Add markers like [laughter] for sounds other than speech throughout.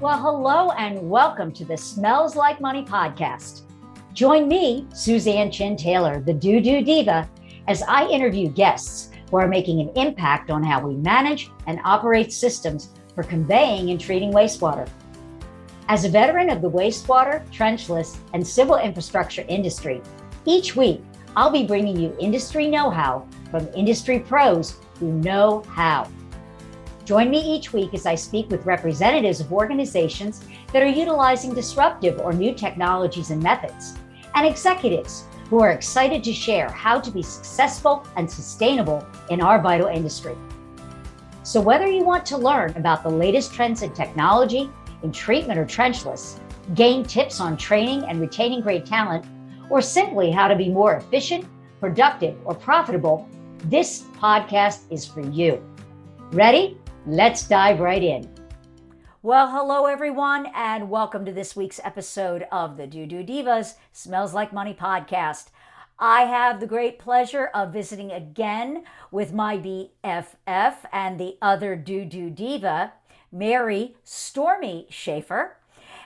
Well, hello and welcome to the Smells Like Money podcast. Join me, Suzan Chin Taylor, the Doo Doo Diva, as I interview guests who are making an impact on how we manage and operate systems for conveying and treating wastewater. As a veteran of the wastewater, trenchless, and civil infrastructure industry, each week I'll be bringing you industry know how from industry pros who know how. Join me each week as I speak with representatives of organizations that are utilizing disruptive or new technologies and methods, and executives who are excited to share how to be successful and sustainable in our vital industry. So, whether you want to learn about the latest trends in technology, in treatment or trenchless, gain tips on training and retaining great talent, or simply how to be more efficient, productive, or profitable, this podcast is for you. Ready? Let's dive right in. Well, hello everyone, and welcome to this week's episode of the Doo Doo Divas Smells Like Money podcast. I have the great pleasure of visiting again with my BFF and the other Doo Doo Diva, Mary Stormy Shafer.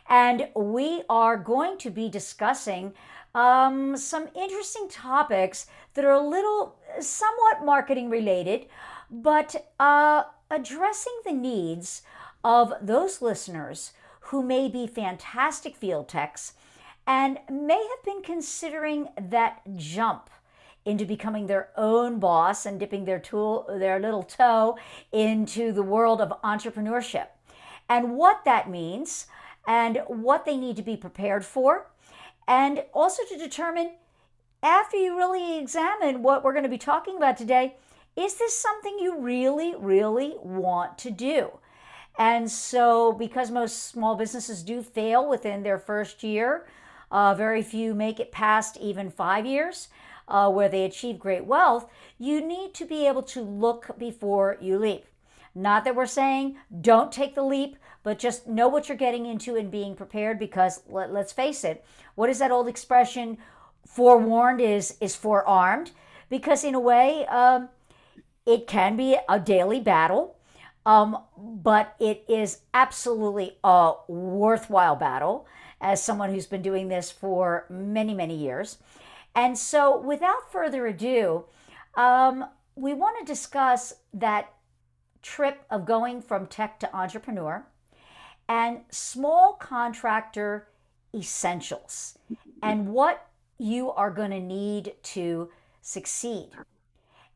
And we are going to be discussing um, some interesting topics that are a little somewhat marketing related, but uh, addressing the needs of those listeners who may be fantastic field techs and may have been considering that jump into becoming their own boss and dipping their tool their little toe into the world of entrepreneurship. And what that means and what they need to be prepared for. And also to determine after you really examine what we're going to be talking about today is this something you really, really want to do? And so, because most small businesses do fail within their first year, uh, very few make it past even five years uh, where they achieve great wealth, you need to be able to look before you leap. Not that we're saying don't take the leap, but just know what you're getting into and being prepared because let, us face it, what is that old expression? Forewarned is, is forearmed. Because in a way, um, it can be a daily battle, um, but it is absolutely a worthwhile battle as someone who's been doing this for many, many years. And so, without further ado, um, we want to discuss that trip of going from tech to entrepreneur and small contractor essentials and what you are going to need to succeed.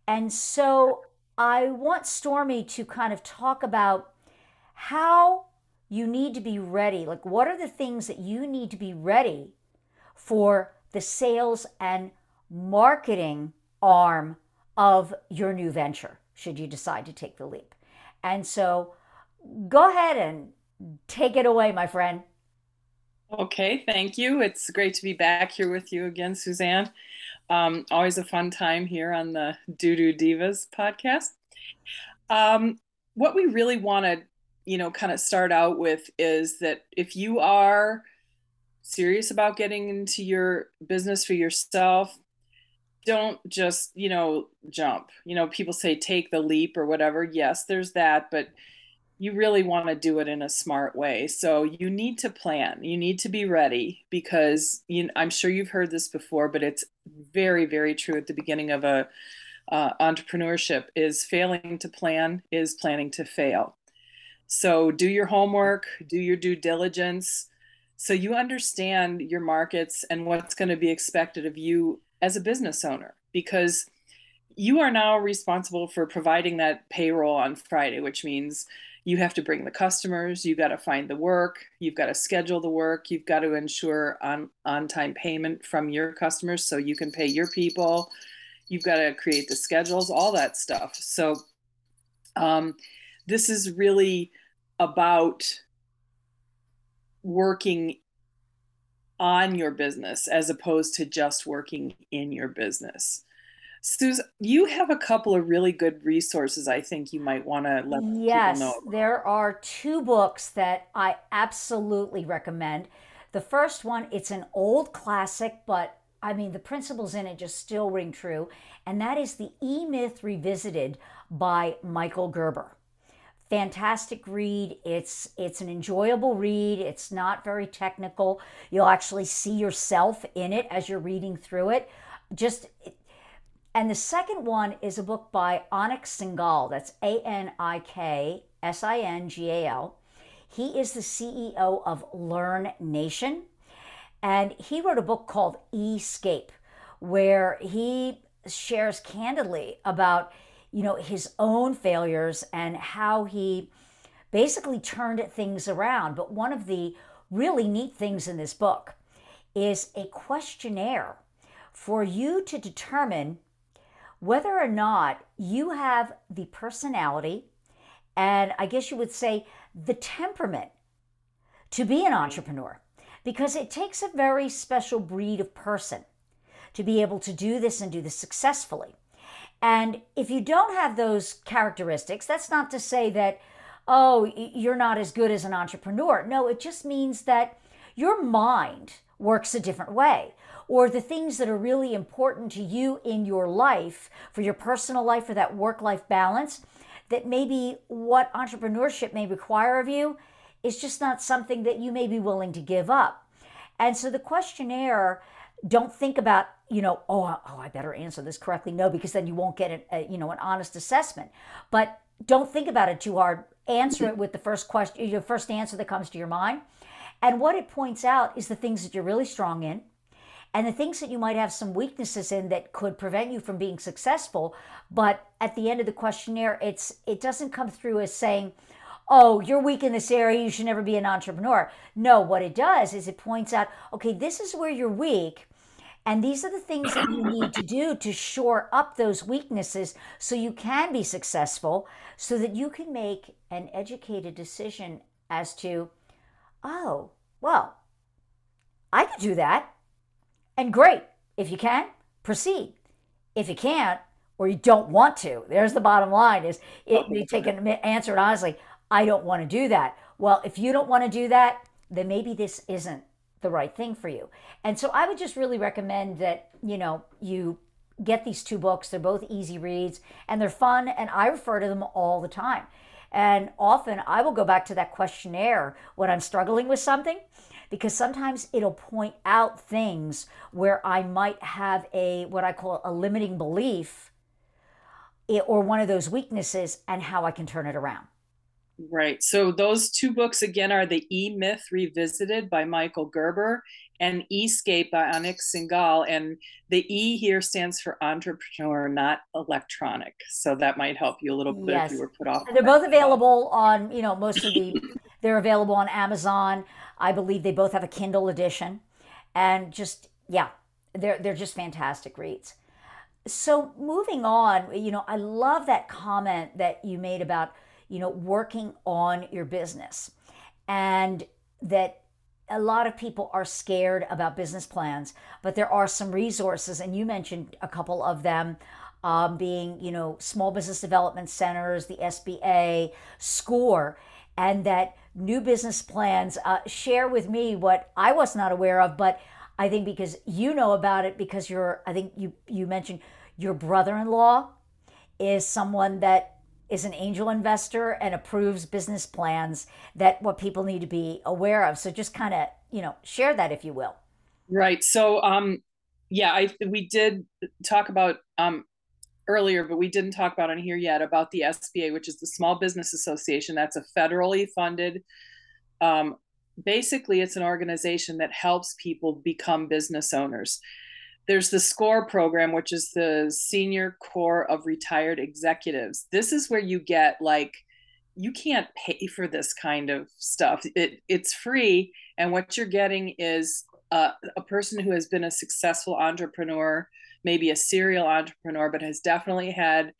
And so I want Stormy to kind of talk about how you need to be ready. Like, what are the things that you need to be ready for the sales and marketing arm of your new venture, should you decide to take the leap? And so, go ahead and take it away, my friend. Okay, thank you. It's great to be back here with you again, Suzan. Um, always a fun time here on the Doo Doo Divas podcast. Um, what we really want to, you know, kind of start out with is that if you are serious about getting into your business for yourself, don't just, you know, jump. You know, people say take the leap or whatever. Yes, there's that, but you really want to do it in a smart way. So you need to plan. You need to be ready because you, I'm sure you've heard this before, but it's very, very true at the beginning of a uh, entrepreneurship is failing to plan is planning to fail. So do your homework, do your due diligence, so you understand your markets and what's going to be expected of you as a business owner because you are now responsible for providing that payroll on Friday, which means you have to bring the customers you've got to find the work you've got to schedule the work you've got to ensure on on time payment from your customers so you can pay your people. You've got to create the schedules all that stuff. So um, this is really about working on your business as opposed to just working in your business Suze, you have a couple of really good resources I think you might want to let yes, people know. Yes, there are two books that I absolutely recommend. The first one, it's an old classic, but I mean, the principles in it just still ring true, and that is The E Myth Revisited by Michael Gerber. fantastic read. It's it's an enjoyable read. It's not very technical. You'll actually see yourself in it as you're reading through it. Just and the second one is a book by Anik Singal. That's A N I K S I N G A L. He is the CEO of Lurn Nation. And he wrote a book called Escape, where he shares candidly about, you know, his own failures and how he basically turned things around. But one of the really neat things in this book is a questionnaire for you to determine whether or not you have the personality and I guess you would say the temperament to be an entrepreneur because it takes a very special breed of person to be able to do this and do this successfully. And if you don't have those characteristics, that's not to say that, oh, you're not as good as an entrepreneur. No, it just means that your mind works a different way. Or the things that are really important to you in your life, for your personal life, for that work life balance, that maybe what entrepreneurship may require of you is just not something that you may be willing to give up. And so the questionnaire, don't think about, you know, oh, oh, I better answer this correctly. No, because then you won't get an, a, you know, an honest assessment. But don't think about it too hard. Answer it with the first question, your first answer that comes to your mind. And what it points out is the things that you're really strong in and the things that you might have some weaknesses in that could prevent you from being successful. But at the end of the questionnaire, it's it doesn't come through as saying, oh, you're weak in this area, you should never be an entrepreneur. No, what it does is it points out, okay, this is where you're weak. And these are the things that you need to do to shore up those weaknesses so you can be successful, so that you can make an educated decision as to, oh, well, I could do that. And great. If you can, proceed. If you can't, or you don't want to, there's the bottom line is it, you take an answer honestly. I don't want to do that. Well, if you don't want to do that, then maybe this isn't the right thing for you. And so I would just really recommend that, you know, you get these two books. They're both easy reads and they're fun and I refer to them all the time. And often I will go back to that questionnaire when I'm struggling with something because sometimes it'll point out things where I might have a what I call a limiting belief or one of those weaknesses and how I can turn it around. Right. So those two books again are the E Myth Revisited by Michael Gerber and Escape by Anik Singal. And the E here stands for entrepreneur, not electronic. So that might help you a little bit yes. if you were put off. They're both available on, you know, most of the [laughs] they're available on Amazon. I believe they both have a Kindle edition. And just yeah, they're they're just fantastic reads. So moving on, you know, I love that comment that you made about you know, working on your business. And that a lot of people are scared about business plans, but there are some resources, and you mentioned a couple of them. Um, being, you know, small business development centers, the SBA, SCORE, and that new business plans. Uh, share with me what I was not aware of, but I think because you know about it, because you're, I think you you mentioned your brother-in-law is someone that is an angel investor and approves business plans that what people need to be aware of. So just kind of, you know, share that if you will. Right. So um yeah, I we did talk about um earlier, but we didn't talk about on here yet about the SBA, which is the Small Business Association. That's a federally funded um basically it's an organization that helps people become business owners there's the SCORE program, which is the Senior Corps of Retired Executives. This is where you get like, you can't pay for this kind of stuff. It, it's free. And what you're getting is a, a person who has been a successful entrepreneur, maybe a serial entrepreneur, but has definitely had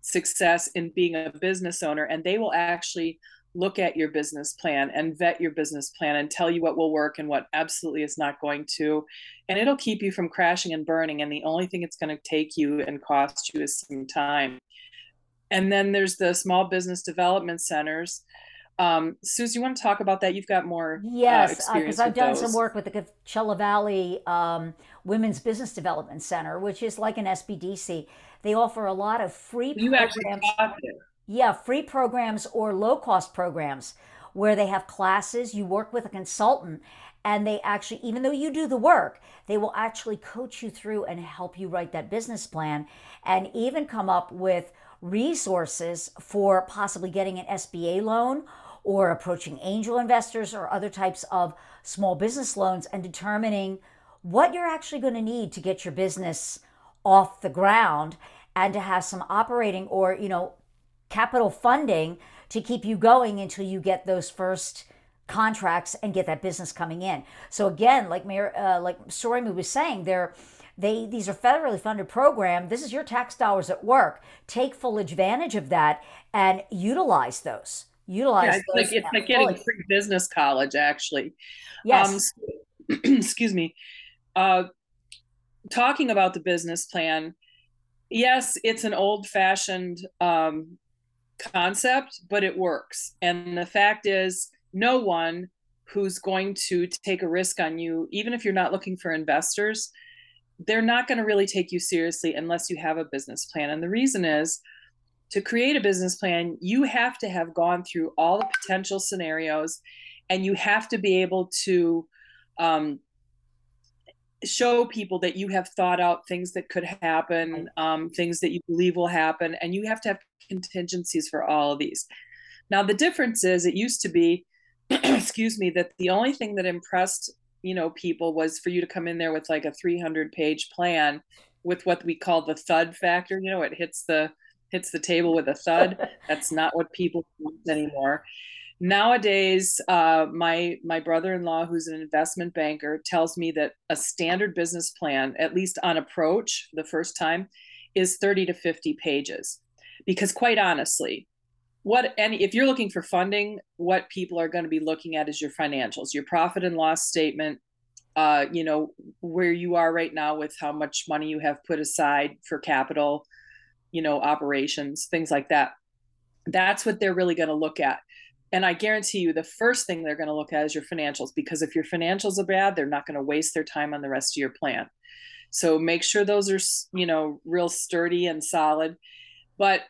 success in being a business owner. And they will actually look at your business plan and vet your business plan and tell you what will work and what absolutely is not going to. And it'll keep you from crashing and burning. And the only thing it's going to take you and cost you is some time. And then there's the small business development centers. Um, Susie, you want to talk about that? You've got more. Uh, yes, because uh, I've done those. some work with the Coachella Valley um, Women's Business Development Center, which is like an SBDC. They offer a lot of free. You programs. actually taught there. Yeah, free programs or low cost programs where they have classes, you work with a consultant, and they actually, even though you do the work, they will actually coach you through and help you write that business plan and even come up with resources for possibly getting an SBA loan or approaching angel investors or other types of small business loans and determining what you're actually going to need to get your business off the ground and to have some operating or, you know, capital funding to keep you going until you get those first contracts and get that business coming in. So again, like Mayor, uh, like Sorimu was saying, they're they these are federally funded program. This is your tax dollars at work. Take full advantage of that and utilize those. Utilize yeah, it's like it's like getting free business college actually. Yes. Um, [clears throat] excuse me. Uh, talking about the business plan, yes, it's an old fashioned um, concept, but it works. And the fact is, no one who's going to take a risk on you, even if you're not looking for investors, they're not going to really take you seriously unless you have a business plan. And the reason is to create a business plan, you have to have gone through all the potential scenarios and you have to be able to um, show people that you have thought out things that could happen, um, things that you believe will happen, and you have to have contingencies for all of these. Now, the difference is it used to be, [clears throat] excuse me, that the only thing that impressed you know people was for you to come in there with like a 300 page plan with what we call the thud factor you know it hits the hits the table with a thud. [laughs] That's not what people want anymore. Nowadays uh, my my brother-in-law who's an investment banker tells me that a standard business plan at least on approach the first time is 30 to 50 pages. Because quite honestly what any if you're looking for funding what people are going to be looking at is your financials your profit and loss statement uh, you know where you are right now with how much money you have put aside for capital you know operations things like that that's what they're really going to look at and I guarantee you, the first thing they're going to look at is your financials because if your financials are bad, they're not going to waste their time on the rest of your plan. So make sure those are, you know, real sturdy and solid. But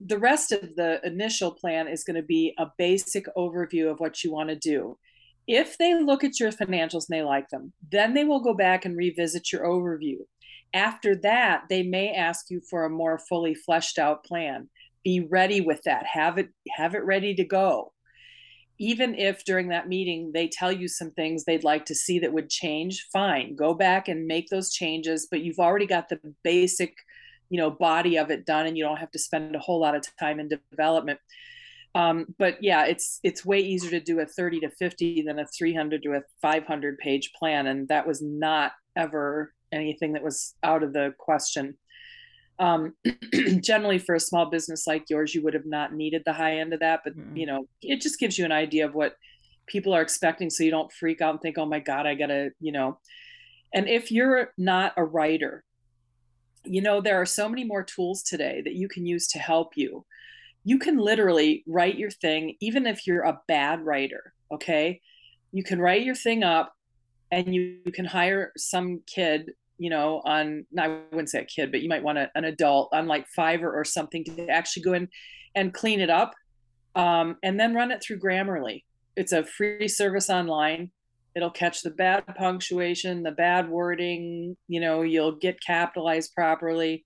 the rest of the initial plan is going to be a basic overview of what you want to do. If they look at your financials and they like them, then they will go back and revisit your overview. After that, they may ask you for a more fully fleshed out plan. Be ready with that. Have it have it ready to go. Even if during that meeting they tell you some things they'd like to see that would change fine. Go back and make those changes but you've already got the basic you know body of it done and you don't have to spend a whole lot of time in development. Um, but yeah it's it's way easier to do a 30 to 50 than a 300 to a 500 page plan. And that was not ever anything that was out of the question. Um, [clears throat] generally for a small business like yours you would have not needed the high end of that but mm-hmm. you know it just gives you an idea of what people are expecting so you don't freak out and think oh my god i gotta you know. And if you're not a writer you know there are so many more tools today that you can use to help you. You can literally write your thing even if you're a bad writer okay? You can write your thing up and you, you can hire some kid you know, on I wouldn't say a kid, but you might want a, an adult on like Fiverr or something to actually go in and clean it up, um, and then run it through Grammarly. It's a free service online. It'll catch the bad punctuation, the bad wording. You know, you'll get capitalized properly.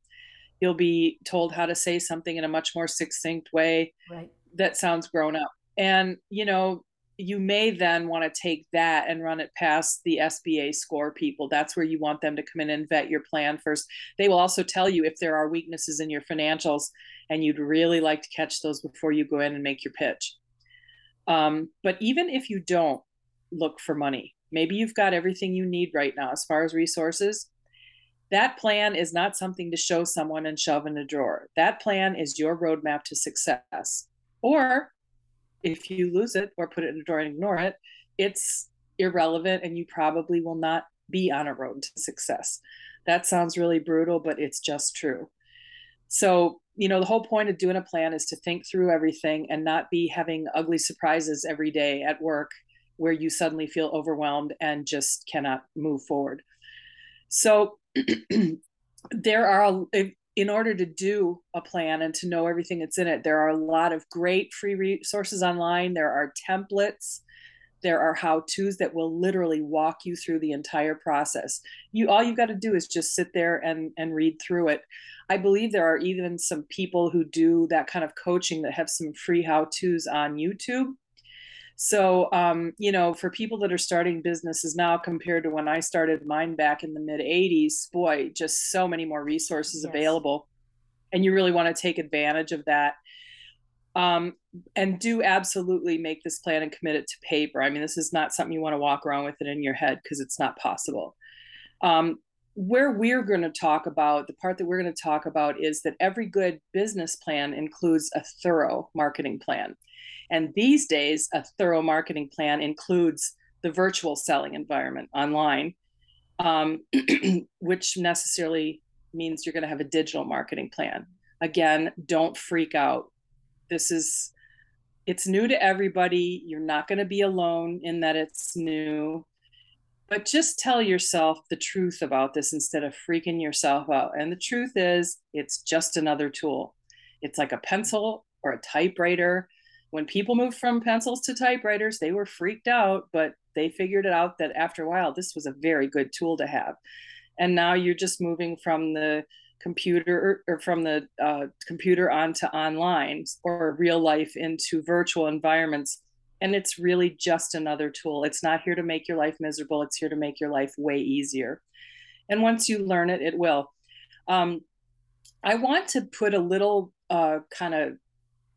You'll be told how to say something in a much more succinct way right. that sounds grown up. And you know, you may then want to take that and run it past the SBA score people. That's where you want them to come in and vet your plan first. They will also tell you if there are weaknesses in your financials and you'd really like to catch those before you go in and make your pitch. Um, but even if you don't look for money, maybe you've got everything you need right now as far as resources. That plan is not something to show someone and shove in a drawer. That plan is your roadmap to success. Or if you lose it or put it in a drawer and ignore it, it's irrelevant and you probably will not be on a road to success. That sounds really brutal, but it's just true. So, you know, the whole point of doing a plan is to think through everything and not be having ugly surprises every day at work where you suddenly feel overwhelmed and just cannot move forward. So, [clears throat] there are, in order to do a plan and to know everything that's in it, there are a lot of great free resources online. There are templates. There are how to's that will literally walk you through the entire process. You all you've got to do is just sit there and and read through it. I believe there are even some people who do that kind of coaching that have some free how to's on YouTube. So, um, you know, for people that are starting businesses now compared to when I started mine back in the mid 80s, boy, just so many more resources yes. available. And you really want to take advantage of that. Um, and do absolutely make this plan and commit it to paper. I mean, this is not something you want to walk around with it in your head because it's not possible. Um, where we're going to talk about, the part that we're going to talk about is that every good business plan includes a thorough marketing plan. And these days, a thorough marketing plan includes the virtual selling environment online, um, [clears throat] which necessarily means you're going to have a digital marketing plan. Again, don't freak out. This is it's new to everybody. You're not going to be alone in that it's new. But just tell yourself the truth about this instead of freaking yourself out. And the truth is, it's just another tool. It's like a pencil or a typewriter when people moved from pencils to typewriters, they were freaked out, but they figured it out that after a while, this was a very good tool to have. And now you're just moving from the computer or from the uh, computer onto online or real life into virtual environments. And it's really just another tool. It's not here to make your life miserable, it's here to make your life way easier. And once you learn it, it will. Um, I want to put a little uh, kind of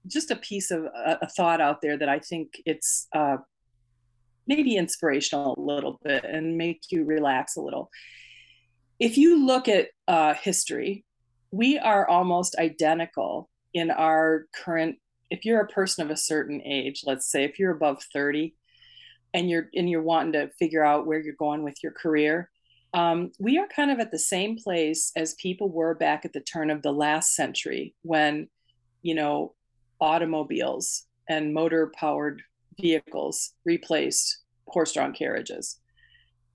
just a piece of a, a, thought out there that I think it's uh, maybe inspirational a little bit and make you relax a little. If you look at uh, history, we are almost identical in our current. If you're a person of a certain age, let's say if you're above 30, and you're and you're wanting to figure out where you're going with your career, um, we are kind of at the same place as people were back at the turn of the last century when you know automobiles and motor powered vehicles replaced horse drawn carriages.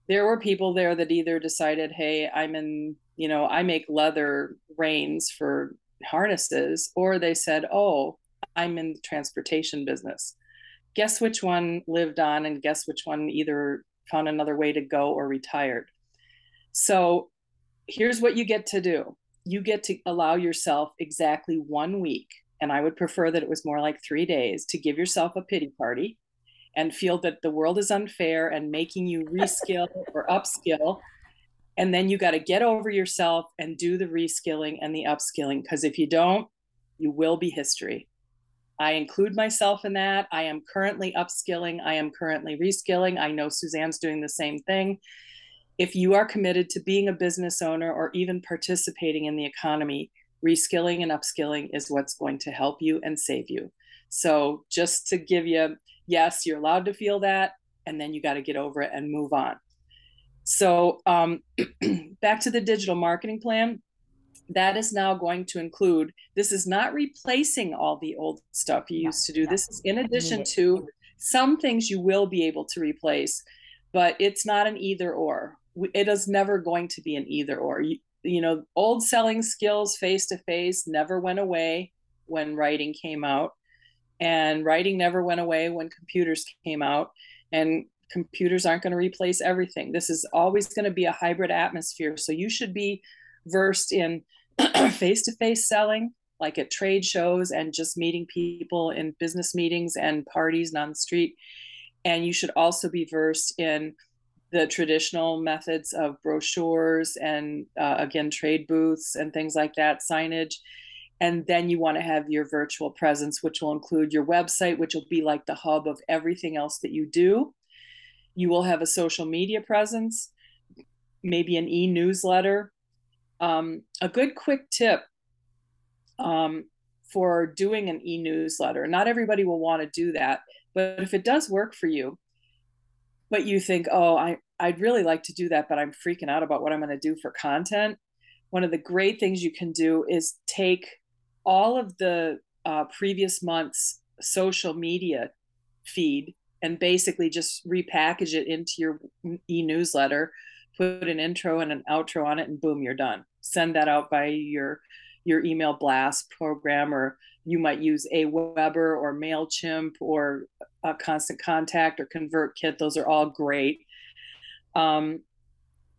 There were people there that either decided, hey, I'm in, you know, I make leather reins for harnesses, or they said, oh, I'm in the transportation business. Guess which one lived on, and guess which one either found another way to go or retired. So here's what you get to do you get to allow yourself exactly one week and I would prefer that it was more like three days to give yourself a pity party and feel that the world is unfair and making you [laughs] reskill or upskill. And then you got to get over yourself and do the reskilling and the upskilling. Because if you don't, you will be history. I include myself in that. I am currently upskilling. I am currently reskilling. I know Suzan's doing the same thing. If you are committed to being a business owner or even participating in the economy, reskilling and upskilling is what's going to help you and save you. So, just to give you, yes, you're allowed to feel that, and then you got to get over it and move on. So, um, [clears throat] back to the digital marketing plan. That is now going to include, this is not replacing all the old stuff you used to do. This is in addition to some things you will be able to replace, but it's not an either or. It is never going to be an either or. You, know, old selling skills face to face never went away when writing came out. And writing never went away when computers came out. And computers aren't going to replace everything. This is always going to be a hybrid atmosphere. So you should be versed in face to face selling, like at trade shows and just meeting people in business meetings and parties and on the street. And you should also be versed in the traditional methods of brochures and uh, again trade booths and things like that signage. And then you want to have your virtual presence which will include your website which will be like the hub of everything else that you do. You will have a social media presence maybe an e-newsletter. Um, a good quick tip um, for doing an e-newsletter not everybody will want to do that but if it does work for you but you think, oh, I, I'd really like to do that, but I'm freaking out about what I'm going to do for content. One of the great things you can do is take all of the uh, previous month's social media feed and basically just repackage it into your e newsletter, put an intro and an outro on it, and boom, you're done. Send that out by your your email blast program, or you might use Aweber or MailChimp or a Constant Contact or ConvertKit. Those are all great. Um,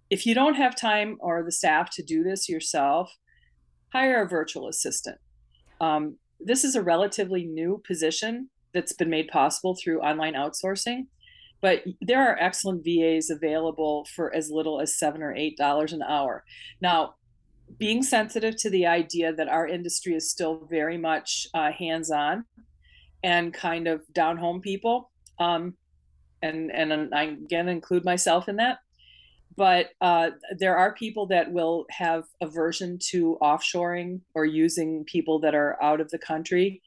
if you don't have time or the staff to do this yourself, hire a virtual assistant. Um, this is a relatively new position that's been made possible through online outsourcing, but there are excellent VAs available for as little as seven or eight dollars an hour. Now, being sensitive to the idea that our industry is still very much uh, hands-on and kind of down home people, um, and and I again include myself in that but uh, there are people that will have aversion to offshoring or using people that are out of the country.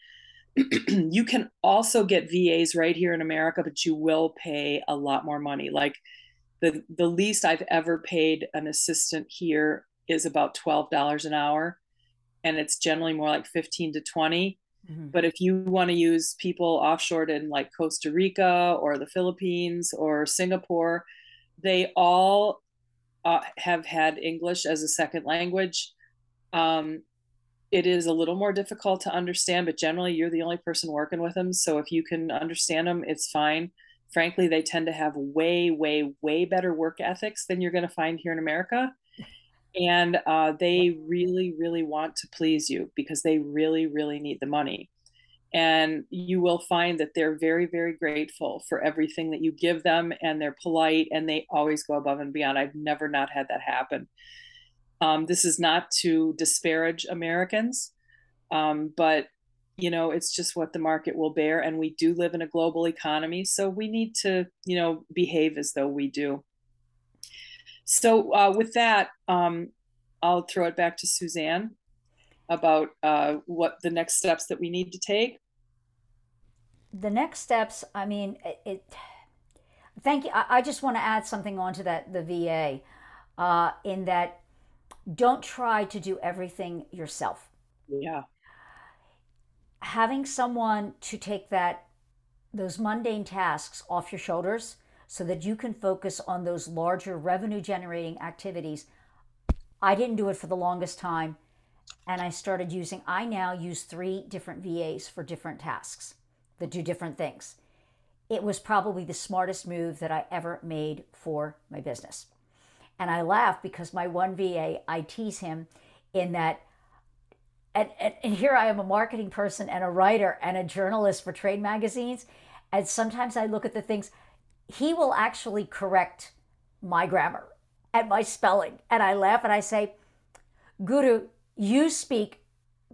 [clears throat] you can also get VAs right here in America, but you will pay a lot more money. Like the the least I've ever paid an assistant here is about twelve dollars an hour, and it's generally more like fifteen to 20 mm-hmm. But if you want to use people offshored in like Costa Rica or the Philippines or Singapore, they all uh, have had English as a second language. Um, it is a little more difficult to understand, but generally you're the only person working with them. So if you can understand them, it's fine. Frankly, they tend to have way, way, way better work ethics than you're going to find here in America. And uh, they really, really want to please you because they really, really need the money. And you will find that they're very very grateful for everything that you give them and they're polite and they always go above and beyond. I've never not had that happen. Um, this is not to disparage americans um, but you know it's just what the market will bear and we do live in a global economy so we need to you know behave as though we do so uh, with that um, i'll throw it back to suzan about uh, what the next steps that we need to take? The next steps, I mean, it. it thank you. I, I, just want to add something onto that the VA, uh, in that don't try to do everything yourself. Yeah. Having someone to take that those mundane tasks off your shoulders so that you can focus on those larger revenue generating activities. I didn't do it for the longest time and I started using, I now use three different VAs for different tasks that do different things. It was probably the smartest move that I ever made for my business. And I laugh because my one VA, I tease him in that, and, and, and here I am a marketing person and a writer and a journalist for trade magazines. And sometimes I look at the things, he will actually correct my grammar and my spelling. And I laugh and I say, Guru, you speak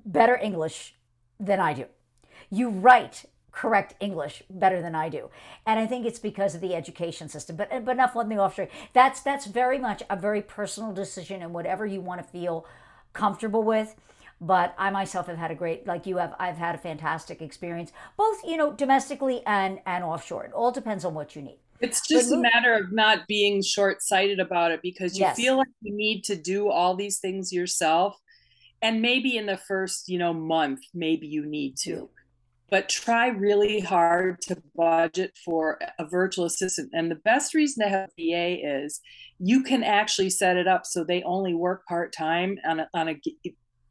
better English than I do. You write correct English better than I do. And I think it's because of the education system. But but enough on the offshore. That's that's very much a very personal decision and whatever you want to feel comfortable with. But I myself have had a great like you have I've had a fantastic experience, both, you know, domestically and and offshore. It all depends on what you need. It's just a matter of not being short sighted about it because you yes. feel like you need to do all these things yourself. And maybe in the first you know month maybe you need to. But try really hard to budget for a virtual assistant. And the best reason to have a va is you can actually set it up so they only work part-time on a, on a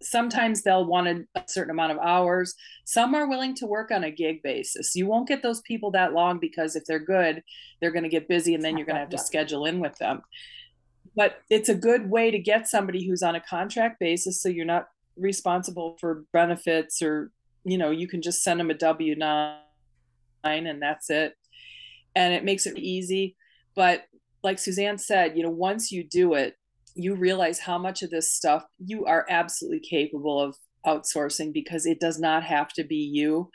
sometimes they'll want a, a certain amount of hours. Some are willing to work on a gig basis. You won't get those people that long because if they're good they're going to get busy and then you're going to have to schedule in with them. But it's a good way to get somebody who's on a contract basis so you're not responsible for benefits or you know you can just send them a w9 and that's it. And it makes it easy. But like suzan said you know once you do it you realize how much of this stuff you are absolutely capable of outsourcing because it does not have to be you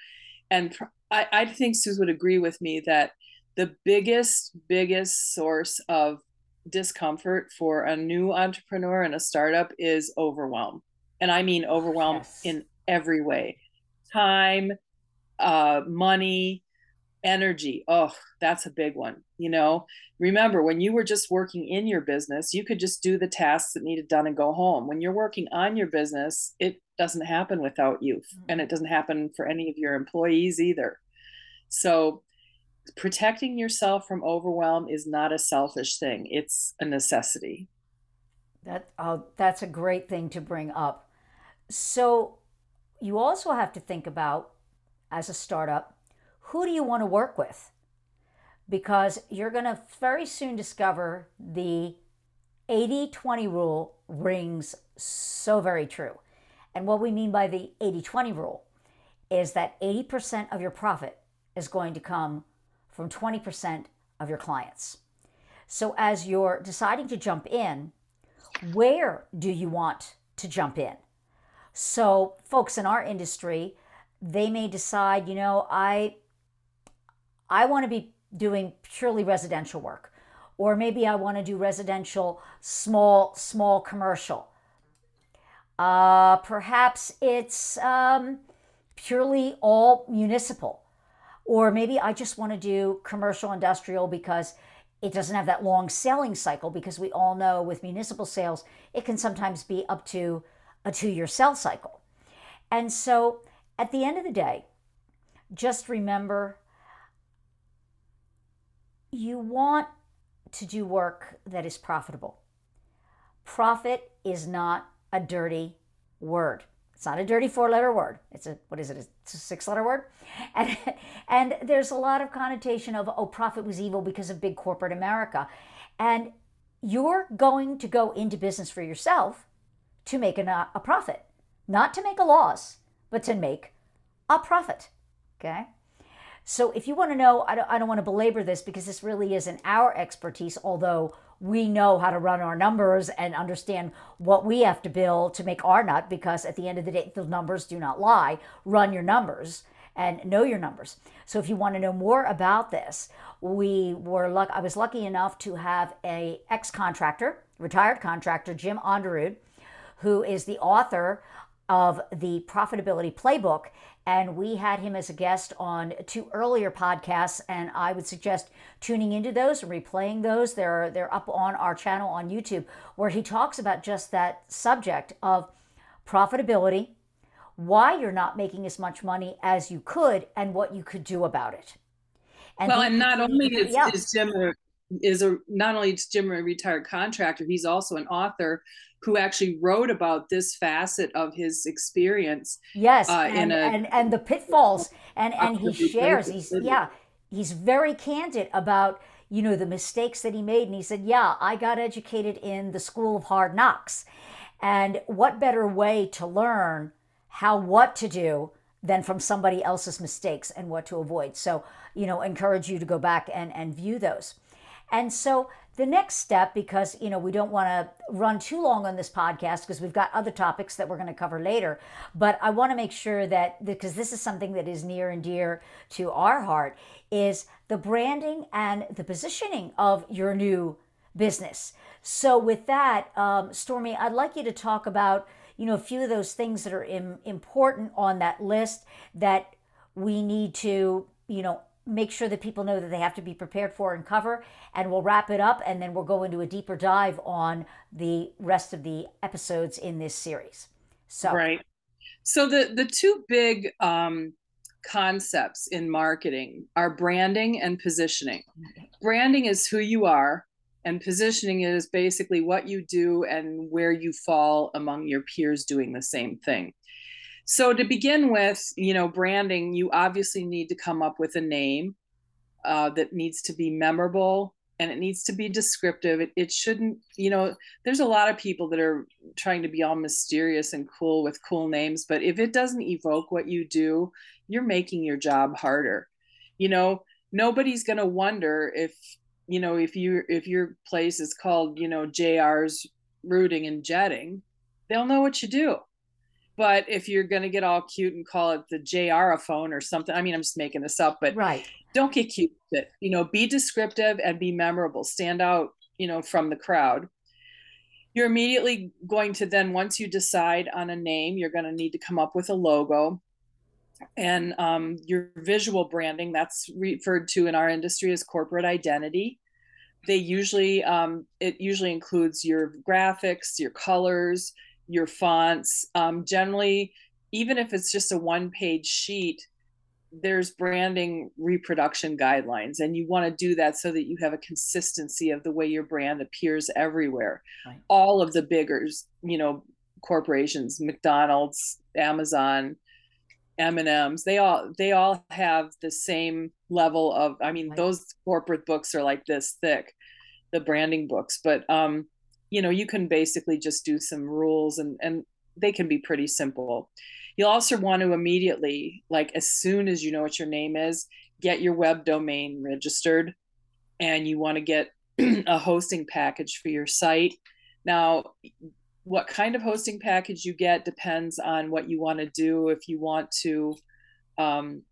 and i, I think Suze would agree with me that the biggest biggest source of discomfort for a new entrepreneur and a startup is overwhelm. And I mean overwhelm yes. in every way time, uh, money, energy. Oh, that's a big one. You know, remember when you were just working in your business, you could just do the tasks that needed done and go home. When you're working on your business, it doesn't happen without you, mm-hmm. and it doesn't happen for any of your employees either. So, protecting yourself from overwhelm is not a selfish thing it's a necessity that oh, that's a great thing to bring up So you also have to think about, as a startup, who do you want to work with? Because you're going to very soon discover the 80 20 rule rings so very true. And what we mean by the 80 20 rule is that 80% of your profit is going to come from 20% of your clients. So as you're deciding to jump in, where do you want to jump in? So folks in our industry, they may decide, you know, I I want to be doing purely residential work or maybe I want to do residential small small commercial. Uh, perhaps it's um, purely all municipal. Or maybe I just want to do commercial industrial because it doesn't have that long selling cycle because we all know with municipal sales, it can sometimes be up to a two year sell cycle. And so at the end of the day, just remember you want to do work that is profitable. Profit is not a dirty word. It's not a dirty four letter word. It's a, what is it? It's a six letter word. [laughs] And, and there's a lot of connotation of, oh, profit was evil because of big corporate America. And you're going to go into business for yourself to make a, a profit, not to make a loss, but to make a profit. Okay. So if you want to know, I don't, I don't want to belabor this because this really isn't our expertise, although we know how to run our numbers and understand what we have to build to make our nut because at the end of the day the numbers do not lie. Run your numbers and know your numbers. So if you want to know more about this we were luck i was lucky enough to have a ex-contractor retired contractor jim onderud who is the author of the profitability playbook and we had him as a guest on two earlier podcasts and i would suggest tuning into those and replaying those. They're they're up on our channel on youtube where he talks about just that subject of profitability why you're not making as much money as you could and what you could do about it. And well and not only is, is jim a, is a not only is jim a retired contractor he's also an author who actually wrote about this facet of his experience. Yes, uh, and, a, and and the pitfalls, and and he shares. He's yeah, he's very candid about you know the mistakes that he made, and he said, yeah, I got educated in the school of hard knocks, and what better way to learn how what to do than from somebody else's mistakes and what to avoid. So you know, encourage you to go back and and view those. And so the next step, because you know we don't want to run too long on this podcast because we've got other topics that we're going to cover later, but I want to make sure that because this is something that is near and dear to our heart, is the branding and the positioning of your new business. So with that, um, Stormy, I'd like you to talk about you know a few of those things that are Im- important on that list that we need to you know make sure that people know that they have to be prepared for and cover. And we'll wrap it up and then we'll go into a deeper dive on the rest of the episodes in this series. So, right. So, the, the two big um, concepts in marketing are branding and positioning. Branding is who you are, and positioning is basically what you do and where you fall among your peers doing the same thing. So to begin with, you know, branding, you obviously need to come up with a name uh, that needs to be memorable and it needs to be descriptive. It, it shouldn't, you know, there's a lot of people that are trying to be all mysterious and cool with cool names, but if it doesn't evoke what you do, you're making your job harder. You know, nobody's going to wonder if, you know, if you if your place is called, you know, JR's Routing and Jetting, they'll know what you do but if you're going to get all cute and call it the JR phone or something, I mean, I'm just making this up, but right. don't get cute with it. You know, be descriptive and be memorable. Stand out, you know, from the crowd. You're immediately going to then, once you decide on a name, you're going to need to come up with a logo. And um, your visual branding, that's referred to in our industry as corporate identity. They usually, um, it usually includes your graphics, your colors, your fonts. Um, generally, even if it's just a one page sheet, there's branding reproduction guidelines, and you want to do that so that you have a consistency of the way your brand appears everywhere. Right. All of the biggers, you know, corporations, McDonald's, Amazon, M&Ms, they all they all have the same level of I mean, those corporate books are like this thick, the branding books, but um you know, you can basically just do some rules and and they can be pretty simple. You'll also want to immediately, like as soon as you know what your name is, get your web domain registered and you want to get [clears throat] a hosting package for your site. Now, what kind of hosting package you get depends on what you want to do. If you want to um,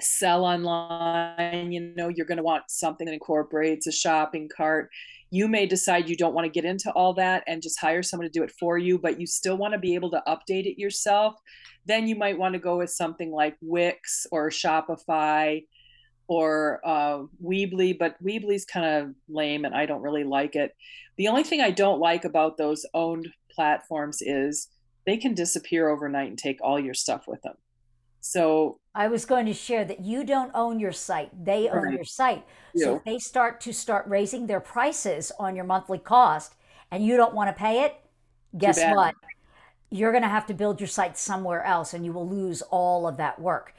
sell online, you know, you're going to want something that incorporates a shopping cart. You may decide you don't want to get into all that and just hire someone to do it for you, but you still want to be able to update it yourself. Then you might want to go with something like Wix or Shopify or uh, Weebly, but Weebly's kind of lame and I don't really like it. The only thing I don't like about those owned platforms is they can disappear overnight and take all your stuff with them. So I was going to share that you don't own your site; they own right. your site. So if they start to start raising their prices on your monthly cost, and you don't want to pay it, guess what? You're going to have to build your site somewhere else, and you will lose all of that work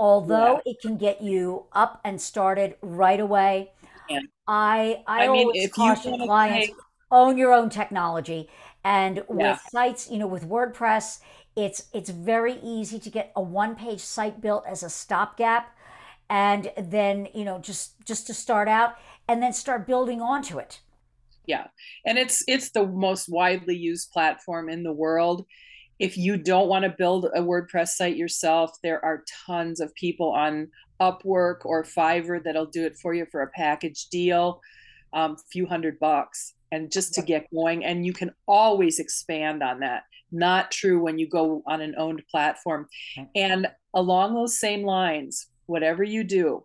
although yeah. it can get you up and started right away. Yeah. I I, I always mean, caution clients pay... own your own technology. And with sites, you know, with WordPress, it's it's very easy to get a one-page site built as a stopgap, and then you know just just to start out, and then start building onto it. Yeah, and it's it's the most widely used platform in the world if you don't want to build a WordPress site yourself, there are tons of people on Upwork or Fiverr that'll do it for you for a package deal, a um, few hundred bucks, and just to get going. And you can always expand on that. Not true when you go on an owned platform. And along those same lines, whatever you do,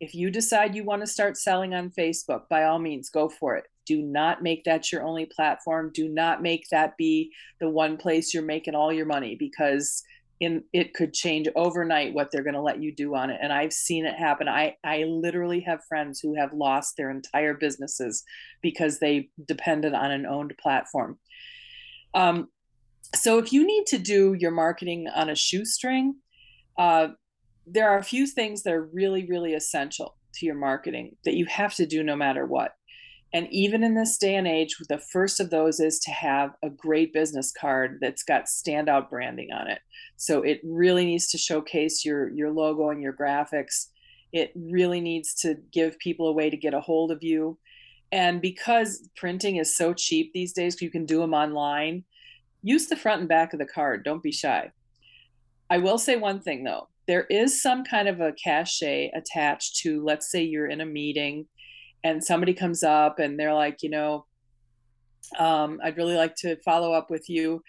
if you decide you want to start selling on Facebook, by all means, go for it. Do not make that your only platform. Do not make that be the one place you're making all your money because in it could change overnight what they're going to let you do on it. And i've seen it happen. I i literally have friends who have lost their entire businesses because they depended on an owned platform. Um, so if you need to do your marketing on a shoestring uh, there are a few things that are really really essential to your marketing that you have to do no matter what and even in this day and age, the first of those is to have a great business card that's got standout branding on it. So it really needs to showcase your your logo and your graphics. It really needs to give people a way to get a hold of you. And because printing is so cheap these days, you can do them online. Use the front and back of the card. Don't be shy. I will say one thing though. There is some kind of a cachet attached to, let's say you're in a meeting and somebody comes up and they're like, you know, um, I'd really like to follow up with you.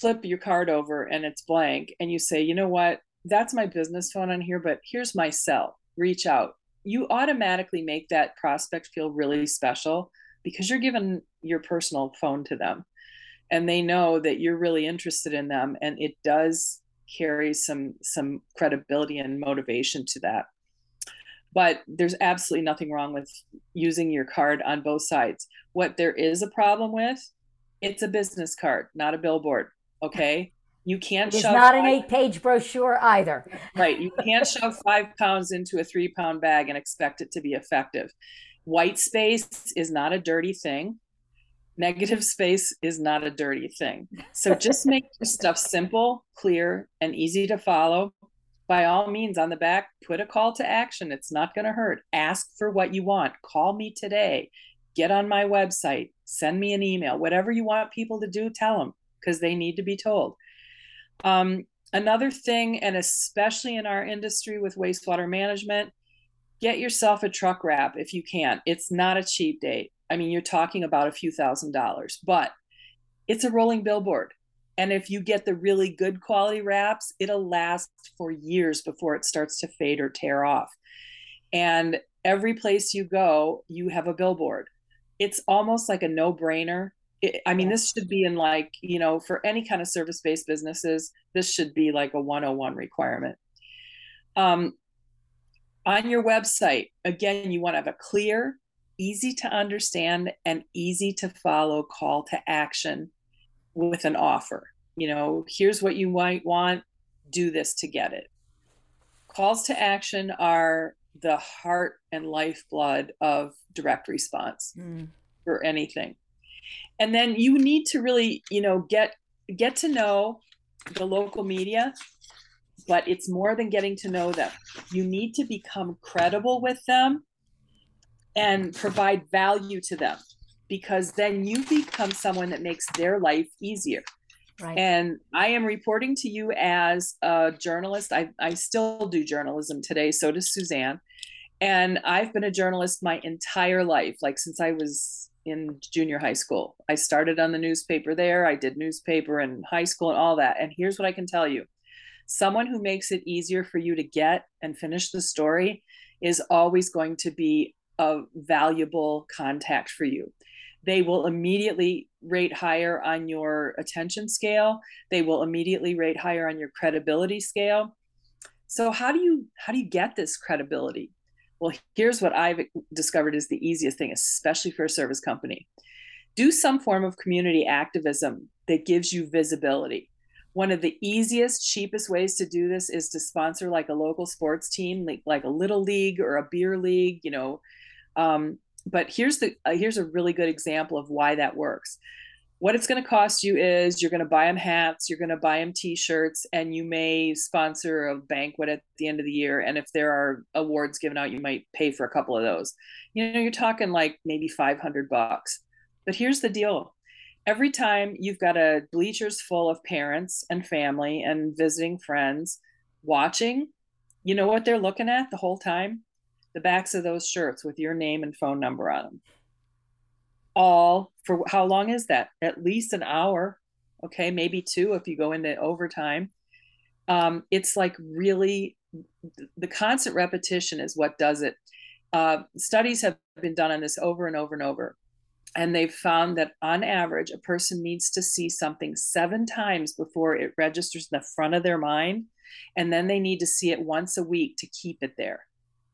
Flip your card over and it's blank, and you say, you know what, that's my business phone on here, but here's my cell. Reach out. You automatically make that prospect feel really special because you're giving your personal phone to them and they know that you're really interested in them and it does carry some some credibility and motivation to that but there's absolutely nothing wrong with using your card on both sides. What there is a problem with, it's a business card, not a billboard. Okay. You can't It's not an eight page brochure either. Right. You can't shove five pounds into a three pound bag and expect it to be effective. White space is not a dirty thing. Negative space is not a dirty thing. So just make your stuff simple, clear, and easy to follow. By all means on the back put a call to action. It's not going to hurt. Ask for what you want. Call me today. Get on my website. Send me an email. Whatever you want people to do tell them because they need to be told. Um, another thing and especially in our industry with wastewater management get yourself a truck wrap if you can. It's not a cheap date i mean you're talking about a few thousand dollars but it's a rolling billboard and if you get the really good quality wraps, it'll last for years before it starts to fade or tear off. And every place you go, you have a billboard. It's almost like a no brainer. I mean, this should be in like, you know, for any kind of service based businesses, this should be like a 101 requirement. Um, on your website, again, you want to have a clear, easy to understand, and easy to follow call to action with an offer. You know, here's what you might want, do this to get it. Calls to action are the heart and lifeblood of direct response mm. for anything. And then you need to really, you know, get get to know the local media, but it's more than getting to know them. You need to become credible with them and provide value to them because then you become someone that makes their life easier. Right. And I am reporting to you as a journalist. I, I still do journalism today. So does Suzan. And I've been a journalist my entire life, like since I was in junior high school. I started on the newspaper there. I did newspaper in high school and all that. And here's what I can tell you someone who makes it easier for you to get and finish the story is always going to be a valuable contact for you. They will immediately rate higher on your attention scale. They will immediately rate higher on your credibility scale. So how do you how do you get this credibility? Well, here's what I've discovered is the easiest thing, especially for a service company. Do some form of community activism that gives you visibility. One of the easiest, cheapest ways to do this is to sponsor like a local sports team, like, like a little league or a beer league, you know. Um, but here's the uh, here's a really good example of why that works what it's going to cost you is you're going to buy them hats, you're going to buy them t-shirts, and you may sponsor a banquet at the end of the year. And if there are awards given out, you might pay for a couple of those. You know, you're talking like maybe 500 bucks. But here's the deal. Every time you've got a bleachers full of parents and family and visiting friends watching, you know what they're looking at the whole time? The backs of those shirts with your name and phone number on them all for how long is that? At least an hour, okay, maybe two if you go into overtime. Um, it's like really the constant repetition is what does it. Uh, studies have been done on this over and over and over. And they've found that on average, a person needs to see something seven times before it registers in the front of their mind. And then they need to see it once a week to keep it there.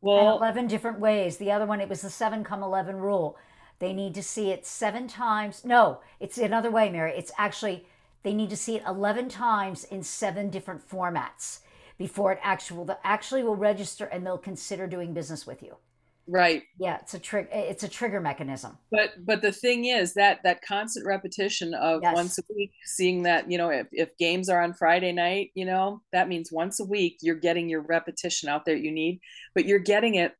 Well, and 11 different ways. The other one, it was the seven come 11 rule. They need to see it seven times. No, it's another way, Mary. It's actually, they need to see it 11 times in seven different formats before it actually, actually will register and they'll consider doing business with you. Right. Yeah, it's a trick. It's a trigger mechanism. But but the thing is that that constant repetition of yes. once a week, seeing that you know if if games are on Friday night, you know that means once a week you're getting your repetition out there you need, but you're getting it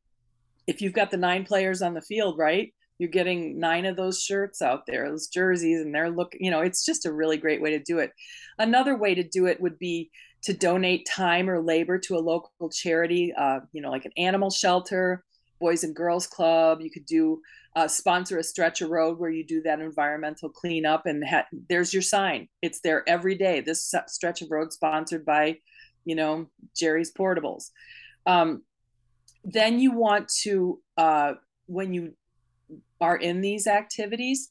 if you've got the nine players on the field, right? you're getting nine of those shirts out there those jerseys and they're looking you know it's just a really great way to do it another way to do it would be to donate time or labor to a local charity uh, you know like an animal shelter boys and girls club you could do uh, sponsor a stretch of road where you do that environmental cleanup and ha- there's your sign it's there every day this stretch of road sponsored by you know jerry's portables um, then you want to uh, when you are in these activities,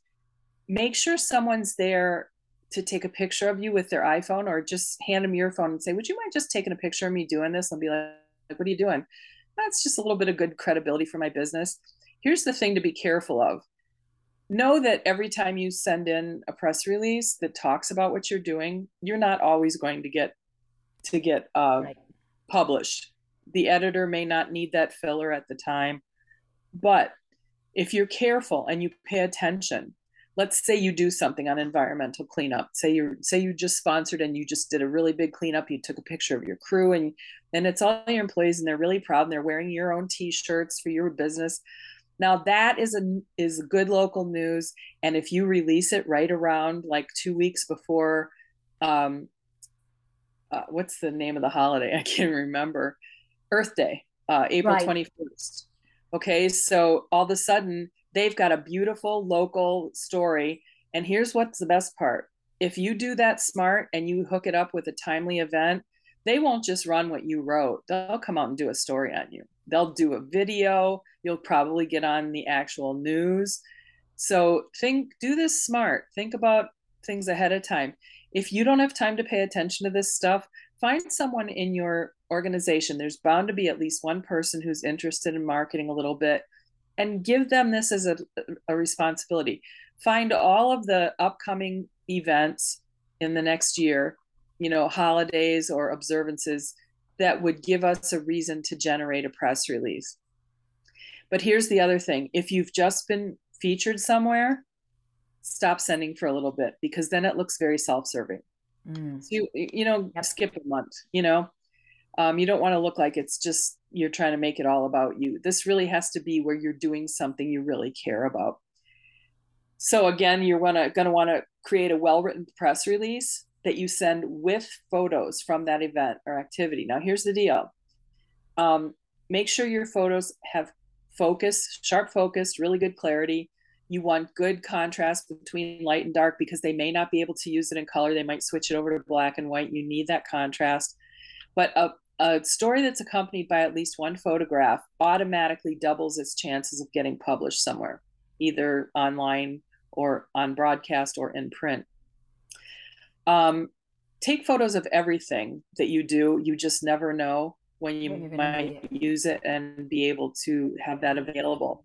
make sure someone's there to take a picture of you with their iPhone or just hand them your phone and say, Would you mind just taking a picture of me doing this? And be like, What are you doing? That's just a little bit of good credibility for my business. Here's the thing to be careful of know that every time you send in a press release that talks about what you're doing, you're not always going to get to get uh, right. published. The editor may not need that filler at the time, but if you're careful and you pay attention let's say you do something on environmental cleanup. Say you say you just sponsored and you just did a really big cleanup you took a picture of your crew and and it's all your employees and they're really proud and they're wearing your own t-shirts for your business. Now that is a is good local news. And if you release it right around like two weeks before um uh, what's the name of the holiday? [laughs] I can't remember. Earth day uh, april right. 21st Okay, so all of a sudden they've got a beautiful local story. And here's what's the best part if you do that smart and you hook it up with a timely event, they won't just run what you wrote, they'll come out and do a story on you. They'll do a video, you'll probably get on the actual news. So think, do this smart. Think about things ahead of time. If you don't have time to pay attention to this stuff, find someone in your organization, there's bound to be at least one person who's interested in marketing a little bit and give them this as a, a responsibility. Find all of the upcoming events in the next year, you know, holidays or observances that would give us a reason to generate a press release. But here's the other thing if you've just been featured somewhere, stop sending for a little bit because then it looks very self serving. Mm. So you, you know, yep. skip a month, you know, um, you don't want to look like it's just you're trying to make it all about you. This really has to be where you're doing something you really care about. So again, you're gonna gonna want to create a well-written press release that you send with photos from that event or activity. Now, here's the deal: um, make sure your photos have focus, sharp focus, really good clarity. You want good contrast between light and dark because they may not be able to use it in color. They might switch it over to black and white. You need that contrast. But a, a story that's accompanied by at least one photograph automatically doubles its chances of getting published somewhere, either online or on broadcast or in print. Um, take photos of everything that you do. You just never know when you might use it and be able to have that available.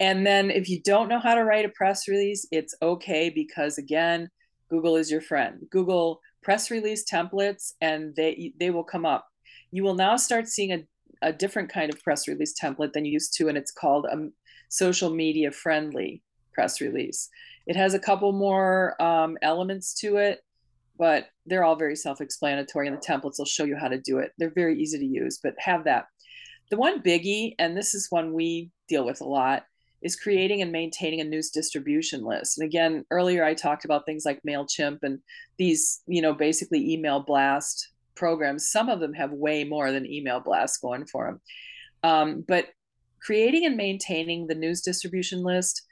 And then if you don't know how to write a press release, it's okay because again, Google is your friend. Google press release templates and they they will come up. You will now start seeing a, a different kind of press release template than you used to, and it's called a social media friendly press release. It has a couple more um, elements to it, but they're all very self explanatory, and the templates will show you how to do it. They're very easy to use, but have that. The one biggie, and this is one we deal with a lot, is creating and maintaining a news distribution list. And again, earlier I talked about things like MailChimp and these, you know, basically email blast programs. Some of them have way more than email blast going for them. Um, but creating and maintaining the news distribution list,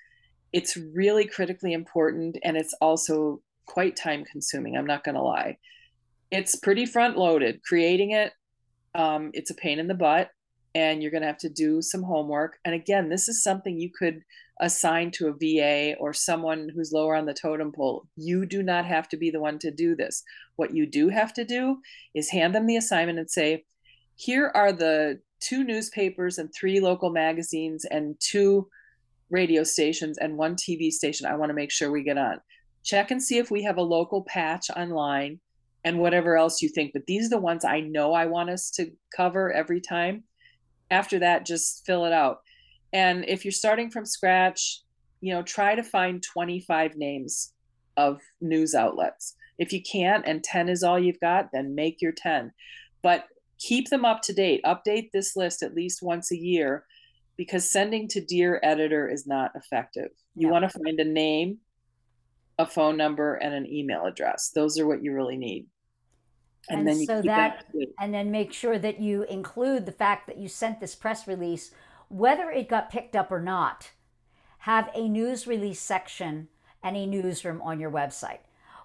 it's really critically important and it's also quite time consuming. I'm not going to lie. It's pretty front loaded. Creating it, um, it's a pain in the butt and you're going to have to do some homework. And again, this is something you could assign to a VA or someone who's lower on the totem pole. You do not have to be the one to do this. What you do have to do is hand them the assignment and say, here are the two newspapers and three local magazines and two radio stations and one TV station I want to make sure we get on. Check and see if we have a local patch online and whatever else you think. But these are the ones I know I want us to cover every time after that just fill it out. And if you're starting from scratch you know try to find 25 names of news outlets. If you can't and 10 is all you've got then make your 10 but keep them up to date. Update this list at least once a year because sending to dear editor is not effective. You yeah. want to find a name a phone number and an email address. Those are what you really need and, and then so that, that and then make sure that you include the fact that you sent this press release whether it got picked up or not have a news release section and a newsroom on your website.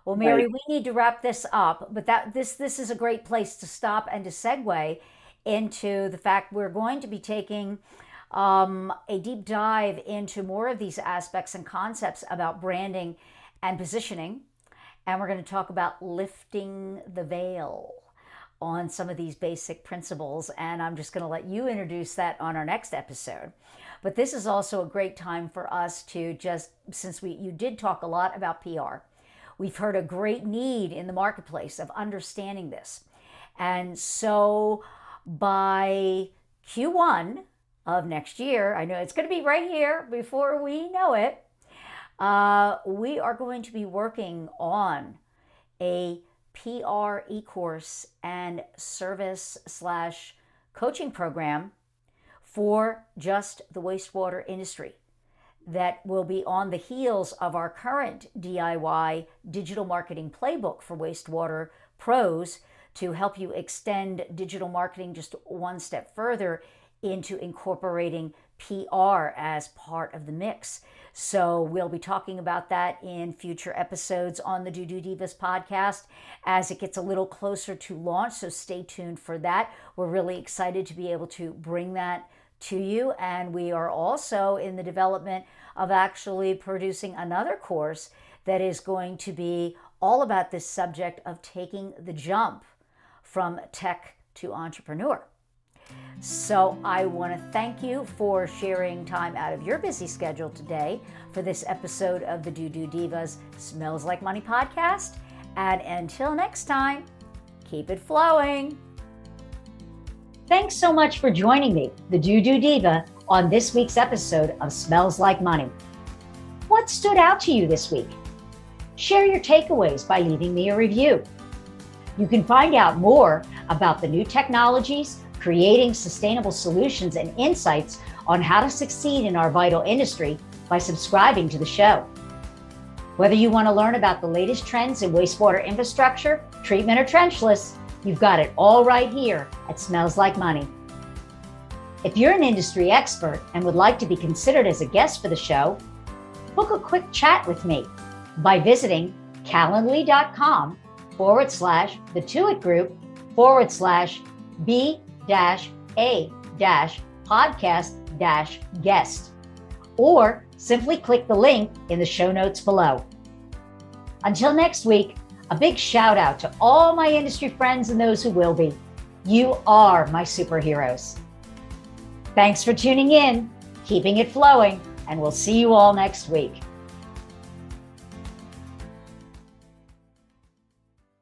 Well mary right. we need to wrap this up but that this this is a great place to stop and to segue into the fact we're going to be taking um, a deep dive into more of these aspects and concepts about branding and positioning and we're going to talk about lifting the veil on some of these basic principles. And I'm just going to let you introduce that on our next episode. But this is also a great time for us to just, since we you did talk a lot about PR, we've heard a great need in the marketplace of understanding this. And so by Q1 of next year, I know it's going to be right here before we know it, uh, we are going to be working on a PR e course and service slash coaching program for just the wastewater industry that will be on the heels of our current DIY digital marketing playbook for wastewater pros to help you extend digital marketing just one step further into incorporating PR as part of the mix. So we'll be talking about that in future episodes on the DooDoo Diva's podcast as it gets a little closer to launch. So stay tuned for that. We're really excited to be able to bring that to you. And we are also in the development of actually producing another course that is going to be all about this subject of taking the jump from tech to entrepreneur. So I want to thank you for sharing time out of your busy schedule today for this episode of the DooDoo Diva's Smells Like Money podcast. And until next time, keep it flowing. Thanks so much for joining me, the DooDoo Diva, on this week's episode of Smells Like Money. What stood out to you this week? Share your takeaways by leaving me a review. You can find out more about the new technologies, creating sustainable solutions, and insights on how to succeed in our vital industry by subscribing to the show. Whether you want to learn about the latest trends in wastewater infrastructure, treatment, or trenchless, you've got it all right here at Smells Like Money. If you're an industry expert and would like to be considered as a guest for the show, book a quick chat with me by visiting calendly.com forward slash the Tuit Group forward slash B dash A dash podcast dash guest, or simply click the link in the show notes below. Until next week, a big shout out to all my industry friends and those who will be. You are my superheroes. Thanks for tuning in, keeping it flowing, and we'll see you all next week.